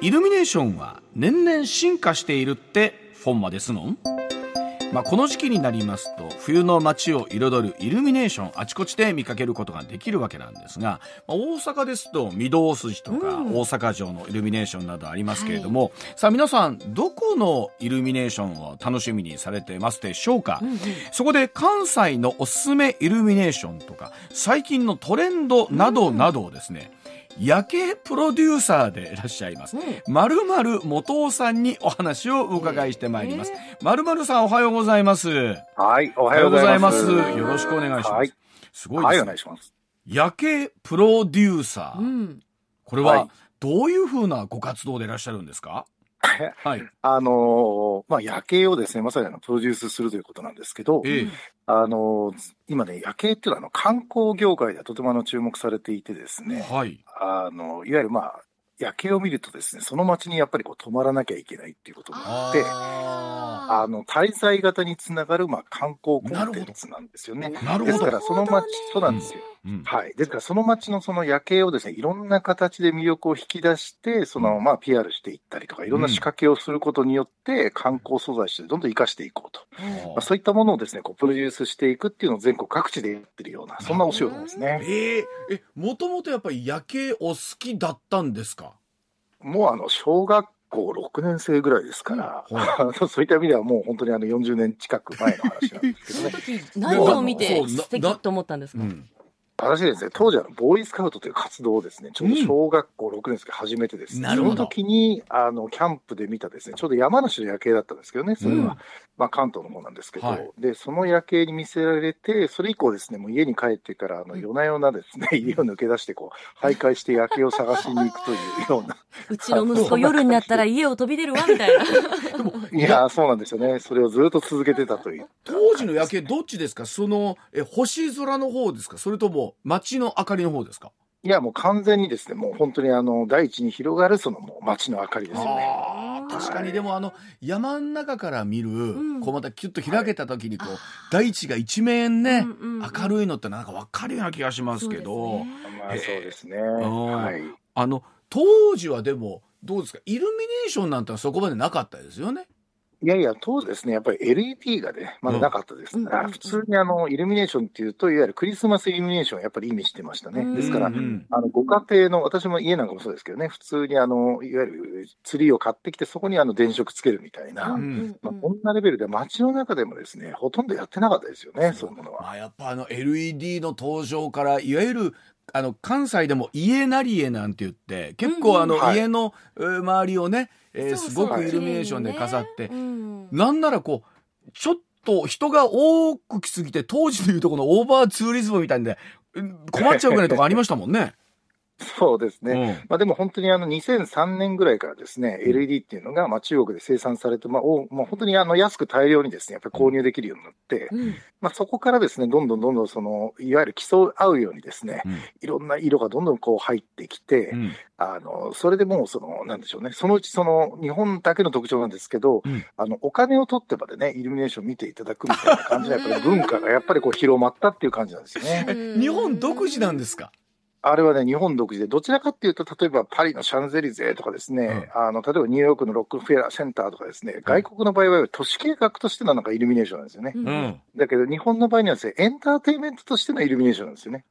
イルミネーションは年々進化しているってフォンマですの？んまあ、この時期になりますと冬の街を彩るイルミネーションあちこちで見かけることができるわけなんですが、まあ、大阪ですと御堂筋とか大阪城のイルミネーションなどありますけれども、うんはい、さあ皆さんどこのイルミネーションを楽しみにされてますでしょうか、うんうん、そこで関西のおすすめイルミネーションとか最近のトレンドなどなどをですね、うん夜景プロデューサーでいらっしゃいます。まるまる元尾さんにお話をお伺いしてまいります。まるまるさんおはようございます。はい、おはようございます。よろしくお願いします。はい、すごいですね。はい、お願いします。夜景プロデューサー。うん、これはどういうふうなご活動でいらっしゃるんですか、はい。あのー、まあ、夜景をですね、まさにあの、プロデュースするということなんですけど、ええ、あのー、今ね、夜景っていうのは、あの、観光業界ではとてもあの、注目されていてですね、はい。あの、いわゆるまあ、夜景を見るとですね、その街にやっぱりこう止まらなきゃいけないっていうことになって、あの、滞在型につながる、まあ、観光コンテンツなんですよね。なるほど。ですから、その街、そうなんですよ。うん、はい。ですから、その街のその夜景をですね、いろんな形で魅力を引き出して、その、まあ、PR していったりとか、いろんな仕掛けをすることによって、観光素材としてどんどん活かしていこうと。まあ、そういったものをですね、こう、プロデュースしていくっていうのを全国各地でやってるような、そんなお仕事ですね。ええー、え、もともとやっぱり夜景お好きだったんですか？もうあの、小学校6年生ぐらいですから、うん、そういった意味ではもう本当にあの40年近く前の話なんですけどね。その時何を見て素敵と思ったんですか、うん私ですね、当時はボーイスカウトという活動をですね、ちょうど小学校6年生始めてですね、うん、その時に、あの、キャンプで見たですね、ちょうど山梨の夜景だったんですけどね、それは、うん、まあ関東の方なんですけど、はい、で、その夜景に見せられて、それ以降ですね、もう家に帰ってから、あの、夜な夜なですね、家を抜け出して、こう、徘徊して夜景を探しに行くというような。うちの息子夜になったら家を飛び出るわ、みたいな。いや、そうなんですよね。それをずっと続けてたという。当時の夜景どっちですか？その、え、星空の方ですか？それとも街の明かりの方ですか？いや、もう完全にですね、もう本当にあの、大地に広がるそのもう街の明かりですよね。確かに、でもあの、山の中から見る、うん、こうまたキュッと開けた時にこう、はい、大地が一面ね、うんうんうん、明るいのってなんか分かるような気がしますけど。ね、まあそうですね。はい。あの、当時はでも、どうですか？イルミネーションなんてそこまでなかったですよね。いやいや、当時ですね、やっぱり LED がね、まだなかったです。から、うん、普通にあの、イルミネーションっていうと、いわゆるクリスマスイルミネーションをやっぱり意味してましたね。ですから、あの、ご家庭の、私も家なんかもそうですけどね、普通にあの、いわゆるツリーを買ってきて、そこにあの、電飾つけるみたいな、まあ、こんなレベルで街の中でもですね、ほとんどやってなかったですよね、そういうものは。まあ、やっぱあの、LED の登場から、いわゆるあの、関西でも家なりえなんて言って、結構あの、家の周りをね、えー、すごくイルミネーションで飾って、なんならこう、ちょっと人が多く来すぎて、当時でいうとこのオーバーツーリズムみたいんで、困っちゃうぐらいとかありましたもんね。そうですね。うん、まあでも本当にあの2003年ぐらいからですね、うん、LED っていうのがまあ中国で生産されて、まあおまあ、本当にあの安く大量にですね、やっぱり購入できるようになって、うん、まあそこからですね、どんどんどんどんその、いわゆる競い合うようにですね、いろんな色がどんどんこう入ってきて、あの、それでもうその、なんでしょうね、そのうちその日本だけの特徴なんですけど、あの、お金を取ってまでね、イルミネーション見ていただくみたいな感じのやっぱり文化がやっぱりこう広まったっていう感じなんですよね。日本独自なんですか？あれはね、日本独自で、どちらかっていうと、例えばパリのシャンゼリゼとかですね、うん、あの、例えばニューヨークのロックフェアセンターとかですね、外国の場合は都市計画としてのなんかイルミネーションなんですよね。うん、だけど、日本の場合にはですね、エンターテインメントとしてのイルミネーションなんですよね。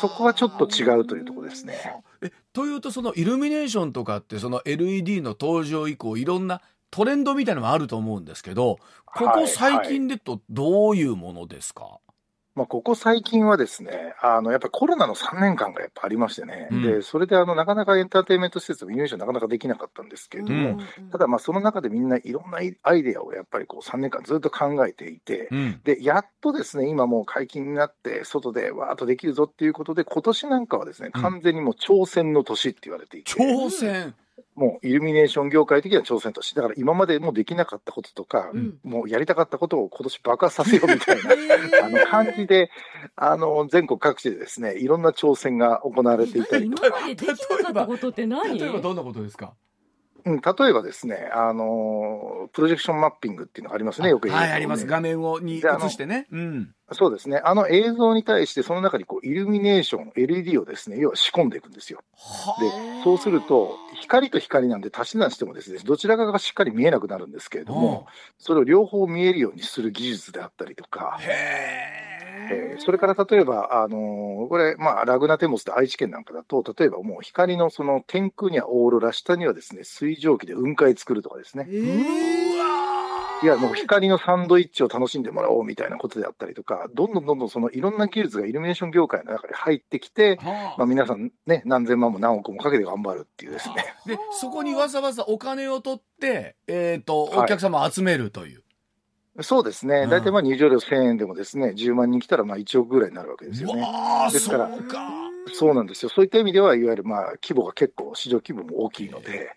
そこはちょっと違うというところですね。え、というと、そのイルミネーションとかって、その LED の登場以降、いろんなトレンドみたいなのもあると思うんですけど、ここ最近でとどういうものですか、はいはいまあ、ここ最近はですね、あの、やっぱりコロナの3年間がやっぱありましてね、うん、で、それであの、なかなかエンターテインメント施設のイノベーションなかなかできなかったんですけれども、うん、ただまあ、その中でみんないろんなアイデアをやっぱりこう3年間ずっと考えていて、うん、で、やっとですね、今もう解禁になって、外でわーっとできるぞっていうことで、今年なんかはですね、完全にもう挑戦の年って言われていて。挑戦もうイルミネーション業界的には挑戦として、だから今までもできなかったこととか、うん、もうやりたかったことを今年爆発させようみたいな、あの感じで、あの、全国各地でですね、いろんな挑戦が行われていたりとか。今までできなかったことって何？例えばどんなことですか？うん、例えばですね、あのプロジェクションマッピングっていうのがありますね、よく、ね、はい、あります。画面をに映してね。うん。そうですね。あの映像に対して、その中にこうイルミネーション、LED をですね、要は仕込んでいくんですよ。で、そうすると、光と光なんで足し算してもですね、どちらかがしっかり見えなくなるんですけれども、それを両方見えるようにする技術であったりとか、えー、それから例えば、あのー、これ、まあ、ラグナテモスで愛知県なんかだと、例えばもう光のその天空にはオーロラ、下にはですね、水蒸気で雲海作るとかですね。いや、もう光のサンドイッチを楽しんでもらおうみたいなことであったりとか、どんどんどんどんそのいろんな技術がイルミネーション業界の中に入ってきて、はあ、まあ皆さんね、何千万も何億もかけて頑張るっていうですね。で、そこにわざわざお金を取って、えっ、ー、と、お客様を集めるという。はいそうですね、大体まあ入場料1000円でもですね、10万人来たらまあ1億ぐらいになるわけですよね。ですから、そうなんですよ。そういった意味では、いわゆるまあ規模が結構、市場規模も大きいので。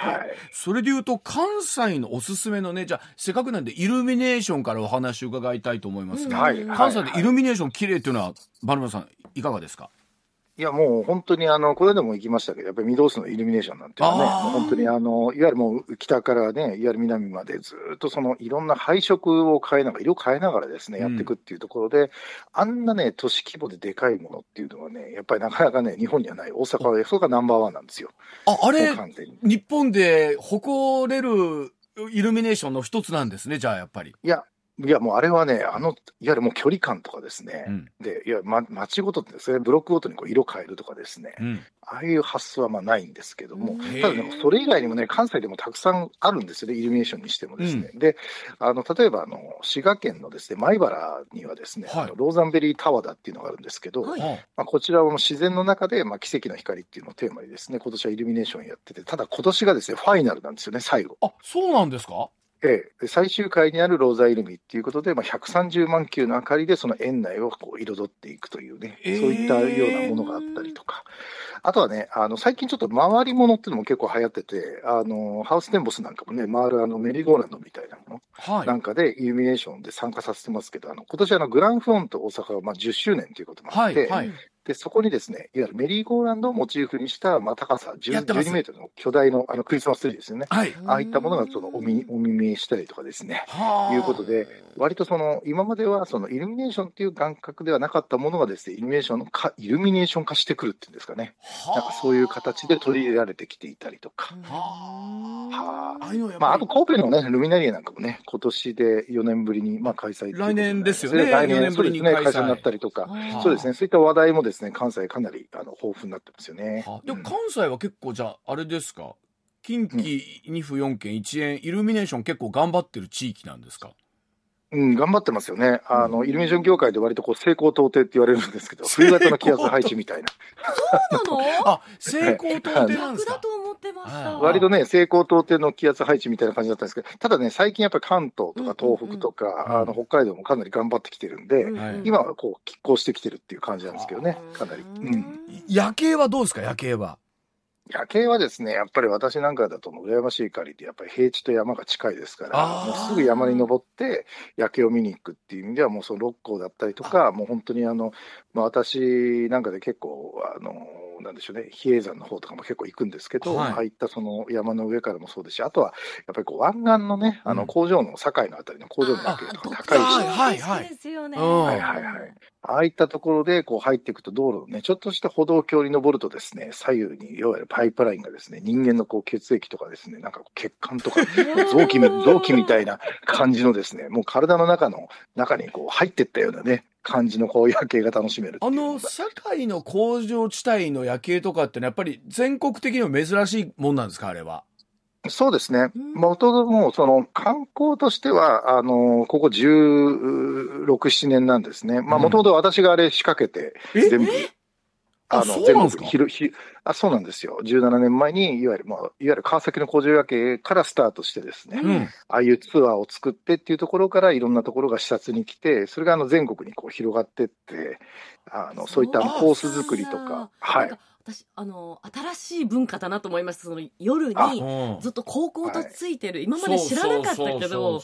はい、それでいうと、関西のおすすめのね、じゃあ、せっかくなんで、イルミネーションからお話を伺いたいと思いますが、はい、関西でイルミネーション綺麗っていうのは、バルマさん、いかがですか？いや、もう本当にあの、これでも行きましたけど、やっぱり御堂筋のイルミネーションなんていうのはね、もう本当にあの、いわゆるもう北からね、いわゆる南までずっとそのいろんな配色を変えながら、色変えながらですね、やっていくっていうところで、うん、あんなね、都市規模ででかいものっていうのはね、やっぱりなかなかね、日本にはない。大阪はそれがナンバーワンなんですよ。あ、あれ、日本で誇れるイルミネーションの一つなんですね、じゃあやっぱり。いや、いや、もうあれはね、あの、いわゆるもう距離感とかですね、うん、で、いや、ま、街ごとってですね、ブロックごとにこう色変えるとかですね、うん、ああいう発想はまあないんですけども、ただね、それ以外にもね、関西でもたくさんあるんですよね、イルミネーションにしてもですね。うん、で、あの、例えば、あの、滋賀県のですね、米原にはですね、はい、ローザンベリータワーだっていうのがあるんですけど、はい、まあ、こちらは自然の中で、まあ、奇跡の光っていうのをテーマにですね、今年はイルミネーションやってて、ただ今年がですね、ファイナルなんですよね、最後。あ、そうなんですか？ええ、最終回にあるローザイルミっていうことで、まあ、130万球の明かりでその園内をこう彩っていくというね、えー、そういったようなものがあったりとか、あとはね、あの最近ちょっと回り物っていうのも結構流行ってて、あのハウステンボスなんかもね、回るあのメリーゴーランドみたいなものなんかでイルミネーションで参加させてますけど、あの今年あのグランフロント大阪はまあ10周年ということもあって、はいはい、で、そこにですね、いわゆるメリーゴーランドをモチーフにした、まあ、高さ10 12メートルの巨大のあのクリスマスツリーですよね。はい。ああいったものがそのお見、お見見したりとかですね。はいうことで、割とその、今まではそのイルミネーションっていう感覚ではなかったものがですね、イルミネーションのか、イルミネーション化してくるっていうんですかね。なんかそういう形で取り入れられてきていたりとか。はあ。まあ、あと神戸のね、ルミナリエなんかもね、今年で4年ぶりに、まあ、開催来年ですよね。来年、そうですね、開催になったりとか。そうですね、そういった話題もですね、関西かなりりあの豊富になってますよね。はあ、でも関西は結構じゃああれですか？近畿2府4県1円イルミネーション結構頑張ってる地域なんですか？うん、頑張ってますよね。あの、イルミネーション業界で割とこう、成功到底って言われるんですけど、冬型の気圧配置みたいな。そうなの？あ、成功到底なんですか？割とね、成功到底の気圧配置みたいな感じだったんですけど、ただね、最近やっぱり関東とか東北とか、あの、北海道もかなり頑張ってきてるんで、今はこう、拮抗してきてるっていう感じなんですけどね、かなり。うん。夜景はどうですか、夜景は。夜景はですね、やっぱり私なんかだと、羨ましい限りで、やっぱり平地と山が近いですから、もうすぐ山に登って夜景を見に行くっていう意味では、もうその六甲だったりとか、もう本当にあの、まあ、私なんかで結構、あの、なんでしょうね、比叡山の方とかも結構行くんですけど、はい、ああいったその山の上からもそうですし、あとはやっぱりこう湾岸のね、あの工場の境のあたりの工場のとか高いし、はいはい。ですよね。はいはいはい。ああいったところでこう入っていくと道路ね、ちょっとした歩道橋に登るとですね、左右にいわゆるパイプラインがですね、人間のこう血液とかですね、なんか血管とか臓器臓器みたいな感じのですね、もう体の中の中にこう入っていったようなね、感じのこう夜景が楽しめるあの堺の工場地帯の夜景とかってのはやっぱり全国的にも珍しいもんなんですかあれは？そうですね。もともその観光としては、あの、ここ16、7年なんですね。まあ、もともと私があれ仕掛けて、全部あの、全国ひるひあ、そうなんですよ。17年前に、いわゆる、まあ、いわゆる川崎の工場夜景からスタートしてですね、うん、ああいうツアーを作ってっていうところから、いろんなところが視察に来て、それがあの全国にこう広がってって、あの、そういったコース作りとか、はい。私あの新しい文化だなと思いました。その夜にずっと高校とついてる、今まで知らなかったけど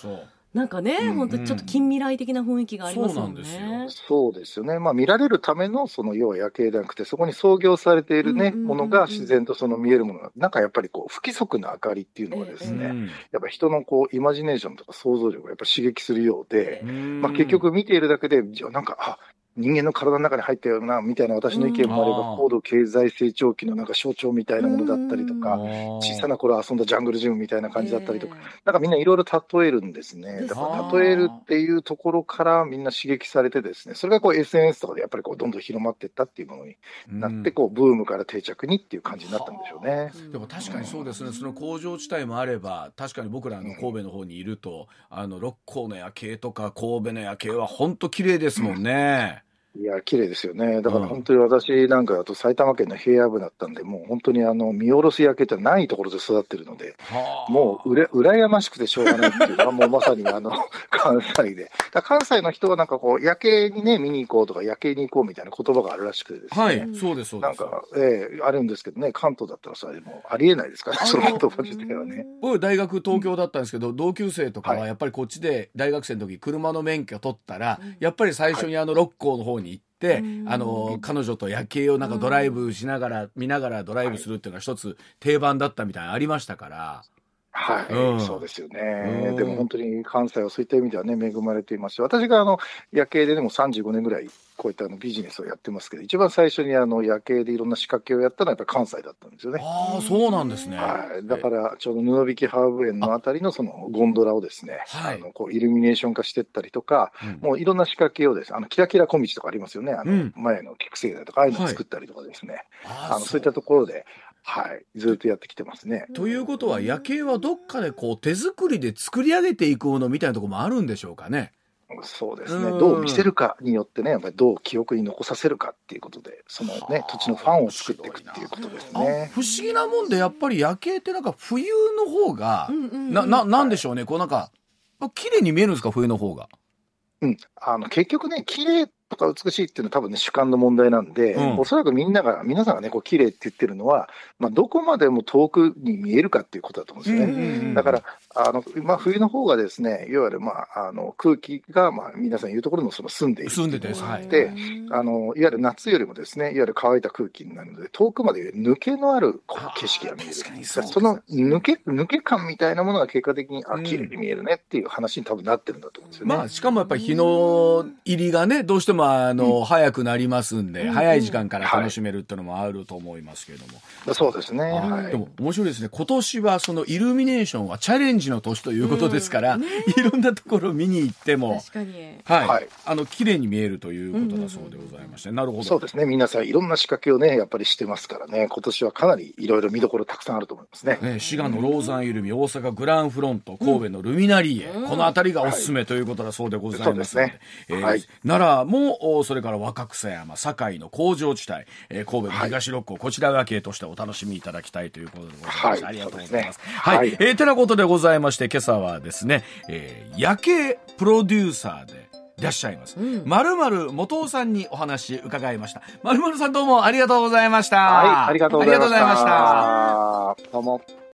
なんかね、本当ちょっと近未来的な雰囲気がありますもんね。そうですよ。ね。まあ見られるための、その要は夜景ではなくて、そこに創業されているね、ものが自然とその見えるものが、なんかやっぱりこう、不規則な明かりっていうのはですね、やっぱ人のこう、イマジネーションとか想像力をやっぱ刺激するようで、まあ結局見ているだけで、じゃあなんか、あ、人間の体の中に入ったような、みたいな私の意見もあれば、高度経済成長期のなんか象徴みたいなものだったりとか、小さな頃遊んだジャングルジムみたいな感じだったりとか、なんかみんないろいろ例えるんですね。だから例えるっていうところからみんな刺激されてですね、それがこう SNS とかでやっぱりこうどんどん広まっていったっていうものになって、こうブームから定着にっていう感じになったんでしょうね。でも確かにそうですね、その工場地帯もあれば、確かに僕らの神戸の方にいると、あの六甲の夜景とか神戸の夜景は本当綺麗ですもんね。いや、綺麗ですよね。だから本当に私なんかだと埼玉県の平野部だったんで、もう本当にあの、見下ろす夜景ってないところで育ってるので、もううら、羨ましくてしょうがないっていうのは、もうまさにあの、関西で。関西の人はなんかこう、夜景にね、見に行こうとか、夜景に行こうみたいな言葉があるらしくてですね。はい、そうです、そうです。なんか、ええー、あるんですけどね、関東だったらさ、もうありえないですから、その言葉自体はね。僕、大学東京だったんですけど、同級生とかはやっぱりこっちで大学生の時、車の免許取ったら、やっぱり最初にあの、六甲の方にあの、彼女と夜景をなんかドライブしながら、見ながらドライブするっていうのが一つ定番だったみたいなのありましたから。はい、うん、そうですよね。でも本当に関西はそういった意味ではね、恵まれていますし、私があの夜景ででも35年ぐらい、こういったあのビジネスをやってますけど、一番最初にあの夜景でいろんな仕掛けをやったのはやっぱり関西だったんですよね。ああ、そうなんですね。はい。だから、ちょうど布引きハーブ園のあたりのそのゴンドラをですね、はい、あのこうイルミネーション化していったりとか、うん、もういろんな仕掛けをですね、あの、キラキラ小道とかありますよね。あの、前の菊生だとか、ああいうのを作ったりとかですね。はい、あのそういったところで、はい。ずっとやってきてますね。ということは、夜景はどっかでこう手作りで作り上げていくものみたいなところもあるんでしょうかね。そうですね。どう見せるかによってね、やっぱりどう記憶に残させるかっていうことで、そのね、土地のファンを作っていくっていうことですね。不思議なもんで、やっぱり夜景ってなんか冬の方が、な、な、なんでしょうね。こうなんか、綺麗に見えるんですか、冬の方が。うん。あの、結局ね、綺麗とか美しいっていうのは多分ね、主観の問題なんで、うん、おそらくみんなが、皆さんがね、こう、綺麗って言ってるのは、まあ、どこまでも遠くに見えるかっていうことだと思うんですね。だから、あの、まあ、冬の方がですね、いわゆる、まあ、あの、空気が、まあ、皆さん言うところのその住んでいる。住んでて、はい。で、あの、いわゆる夏よりもですね、いわゆる乾いた空気になるので、遠くまで抜けのある景色が見える。そその抜け、抜け感みたいなものが結果的に、あ、綺麗に見えるねっていう話に多分なってるんだと思うんですよね。まあ、しかもやっぱり日の入りがね、どうしても、あの、うん早くなりますんで、早い時間から楽しめるっていうのもあると思いますけれども。はい、そうですね。はい、でも面白いですね。今年はそのイルミネーションはチャレンジの年ということですから、うん。ね、いろんなところ見に行っても、確かに。はい。はい、あの、綺麗に見えるということだそうでございまして、なるほど。そうですね。皆さんいろんな仕掛けをね、やっぱりしてますからね、今年はかなりいろいろ見どころたくさんあると思いますね。ね滋賀のローザンイルミ、大阪グランフロント、神戸のルミナリエ、うん、この辺りがおすすめということだそうでございますので、はい、えーはい、奈良も、それから若草山、堺の工場地帯、えー、神戸の東六甲、はい、こちらが系としてお楽しみいただきたいということでございます。はい、ありがとうございます。すね、はい、はい、えー、てなことでございまして、今朝はですね、えー、夜景プロデューサーで、いらっしゃいます。まるまる元尾さんにお話伺いました。まるまるさんどうもありがとうございました。はい、ありがとうございました。どうも。